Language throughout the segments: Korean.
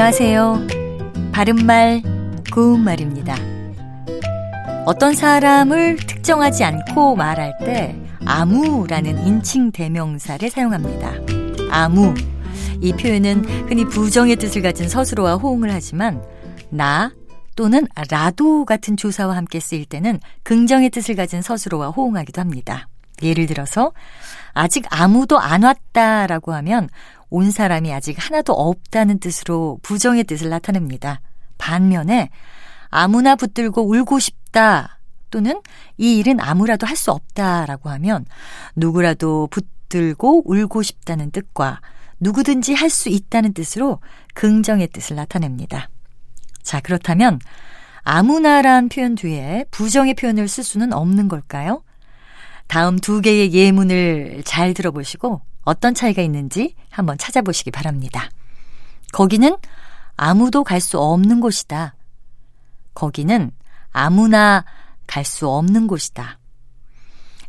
안녕하세요. 바른말, 고운말입니다. 어떤 사람을 특정하지 않고 말할 때 아무라는 인칭 대명사를 사용합니다. 아무. 이 표현은 흔히 부정의 뜻을 가진 서술어와 호응을 하지만 나 또는 라도 같은 조사와 함께 쓰일 때는 긍정의 뜻을 가진 서술어와 호응하기도 합니다. 예를 들어서 아직 아무도 안 왔다라고 하면 온 사람이 아직 하나도 없다는 뜻으로 부정의 뜻을 나타냅니다. 반면에 아무나 붙들고 울고 싶다 또는 이 일은 아무라도 할 수 없다라고 하면 누구라도 붙들고 울고 싶다는 뜻과 누구든지 할 수 있다는 뜻으로 긍정의 뜻을 나타냅니다. 자, 그렇다면 아무나란 표현 뒤에 부정의 표현을 쓸 수는 없는 걸까요? 다음 두 개의 예문을 잘 들어보시고 어떤 차이가 있는지 한번 찾아보시기 바랍니다. 거기는 아무도 갈 수 없는 곳이다. 거기는 아무나 갈 수 없는 곳이다.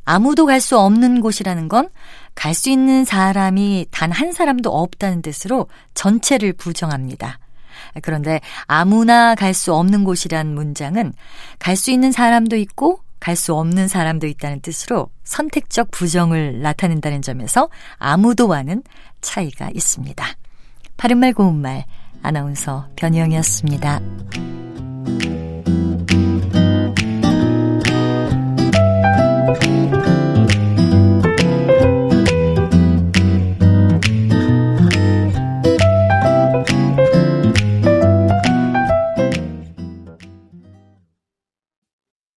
아무도 갈 수 없는 곳이라는 건 갈 수 있는 사람이 단 한 사람도 없다는 뜻으로 전체를 부정합니다. 그런데 아무나 갈 수 없는 곳이란 문장은 갈 수 있는 사람도 있고 갈 수 없는 사람도 있다는 뜻으로 선택적 부정을 나타낸다는 점에서 아무도와는 차이가 있습니다. 바른말 고운말 아나운서 변희영이었습니다.